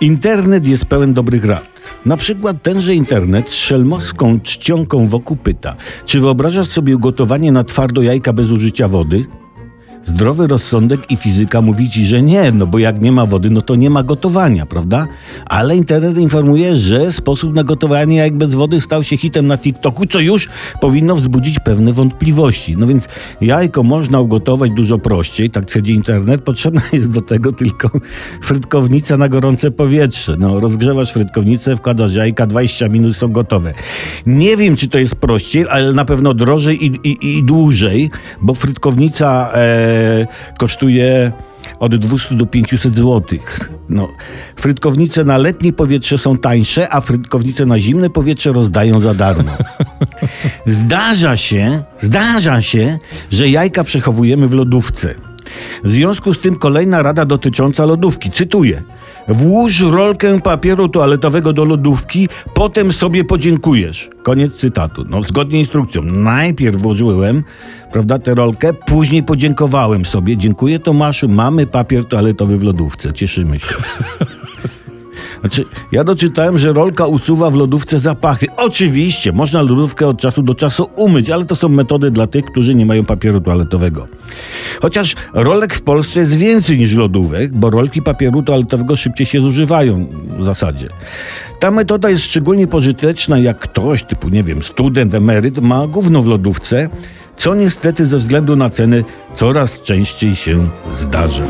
Internet jest pełen dobrych rad. Na przykład tenże internet z szelmowską czcionką wokół pyta, czy wyobrażasz sobie gotowanie na twardo jajka bez użycia wody? Zdrowy rozsądek i fizyka mówi ci, że nie, no bo jak nie ma wody, no to nie ma gotowania, prawda? Ale internet informuje, że sposób na gotowanie jajek bez wody stał się hitem na TikToku, co już powinno wzbudzić pewne wątpliwości. No więc jajko można ugotować dużo prościej, tak twierdzi internet. Potrzebna jest do tego tylko frytkownica na gorące powietrze. No, rozgrzewasz frytkownicę, wkładasz jajka, 20 minut są gotowe. Nie wiem, czy to jest prościej, ale na pewno drożej i, i, i dłużej, bo frytkownica... E, kosztuje od 200 do 500 zł. No, frytkownice na letnie powietrze są tańsze, a frytkownice na zimne powietrze rozdają za darmo. Zdarza się, zdarza się, że jajka przechowujemy w lodówce. W związku z tym kolejna rada dotycząca lodówki. Cytuję. Włóż rolkę papieru toaletowego do lodówki, potem sobie podziękujesz. Koniec cytatu. No, zgodnie z instrukcją. Najpierw włożyłem, prawda, tę rolkę, później podziękowałem sobie. Dziękuję Tomaszu, mamy papier toaletowy w lodówce. Cieszymy się. Znaczy, ja doczytałem, że rolka usuwa w lodówce zapachy. Oczywiście, można lodówkę od czasu do czasu umyć, ale to są metody dla tych, którzy nie mają papieru toaletowego. Chociaż rolek w Polsce jest więcej niż lodówek, bo rolki papieru toaletowego szybciej się zużywają w zasadzie. Ta metoda jest szczególnie pożyteczna, jak ktoś, typu, nie wiem, student, emeryt, ma gówno w lodówce, co niestety ze względu na ceny coraz częściej się zdarza.